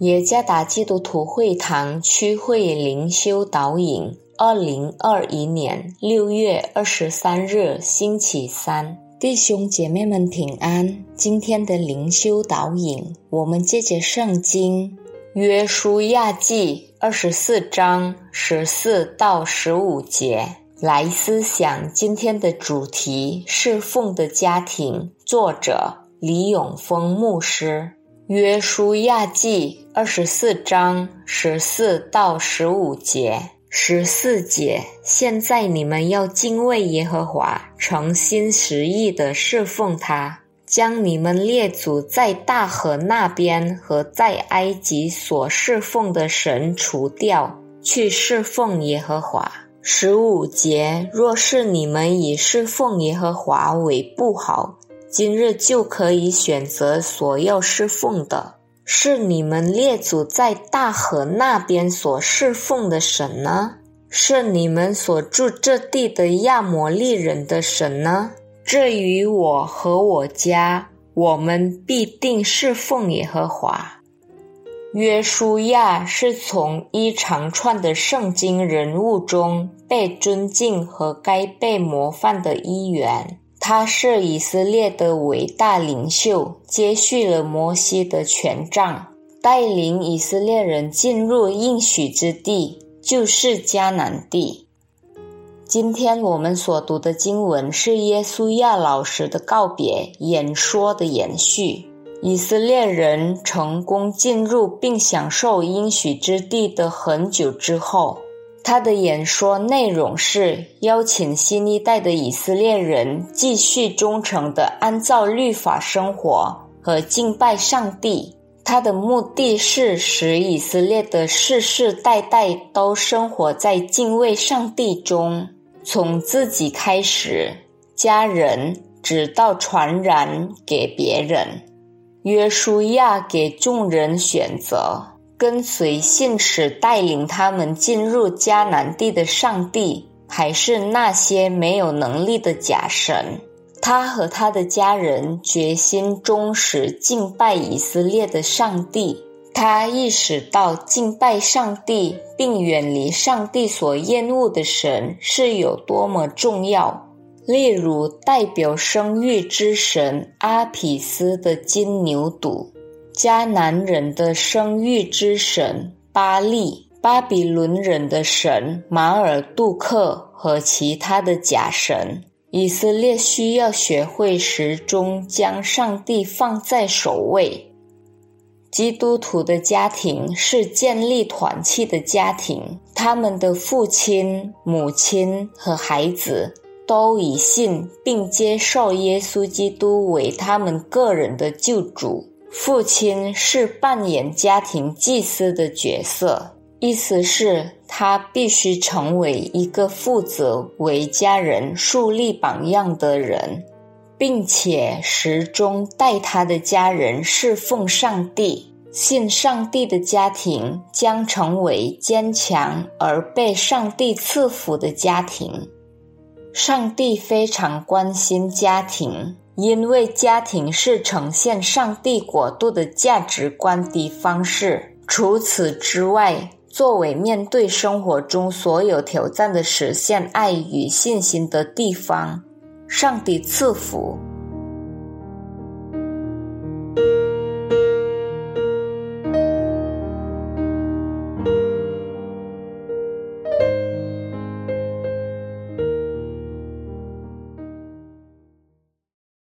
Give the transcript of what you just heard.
耶加达基督徒会堂区会灵修导引，二零二一年六月二十三日星期三，弟兄姐妹们平安。今天的灵修导引，我们借着圣经约书亚记二十四章十四到十五节来思想今天的主题：侍奉的家庭。作者李永峰牧师。约书亚记二十四章十四到十五节，十四节。现在你们要敬畏耶和华，诚心实意的侍奉他，将你们列祖在大河那边和在埃及所侍奉的神除掉，去侍奉耶和华。十五节。若是你们以侍奉耶和华为不好。今日就可以选择所要侍奉的，是你们列祖在大河那边所侍奉的神呢？是你们所住这地的亚摩利人的神呢？至于我和我家，我们必定侍奉耶和华。约书亚是从一长串的圣经人物中被尊敬和该被模范的一员。他是以色列的伟大领袖，接续了摩西的权杖，带领以色列人进入应许之地，就是迦南地。今天我们所读的经文是耶稣亚老师的告别演说的延续。以色列人成功进入并享受应许之地的很久之后。他的演说内容是邀请新一代的以色列人继续忠诚地按照律法生活和敬拜上帝。他的目的是使以色列的世世代代都生活在敬畏上帝中，从自己开始，家人直到传染给别人。约书亚给众人选择。跟随信使带领他们进入迦南地的上帝，还是那些没有能力的假神？他和他的家人决心忠实敬拜以色列的上帝。他意识到敬拜上帝并远离上帝所厌恶的神是有多么重要。例如，代表生育之神阿匹斯的金牛犊。迦南人的生育之神巴利，巴比伦人的神马尔杜克和其他的假神。以色列需要学会始终将上帝放在首位。基督徒的家庭是建立团契的家庭，他们的父亲、母亲和孩子都以信并接受耶稣基督为他们个人的救主。父亲是扮演家庭祭司的角色，意思是，他必须成为一个负责为家人树立榜样的人，并且始终带他的家人侍奉上帝。信上帝的家庭将成为坚强而被上帝赐福的家庭。上帝非常关心家庭。因为家庭是呈现上帝国度的价值观的方式。除此之外，作为面对生活中所有挑战的实现爱与信心的地方，上帝赐福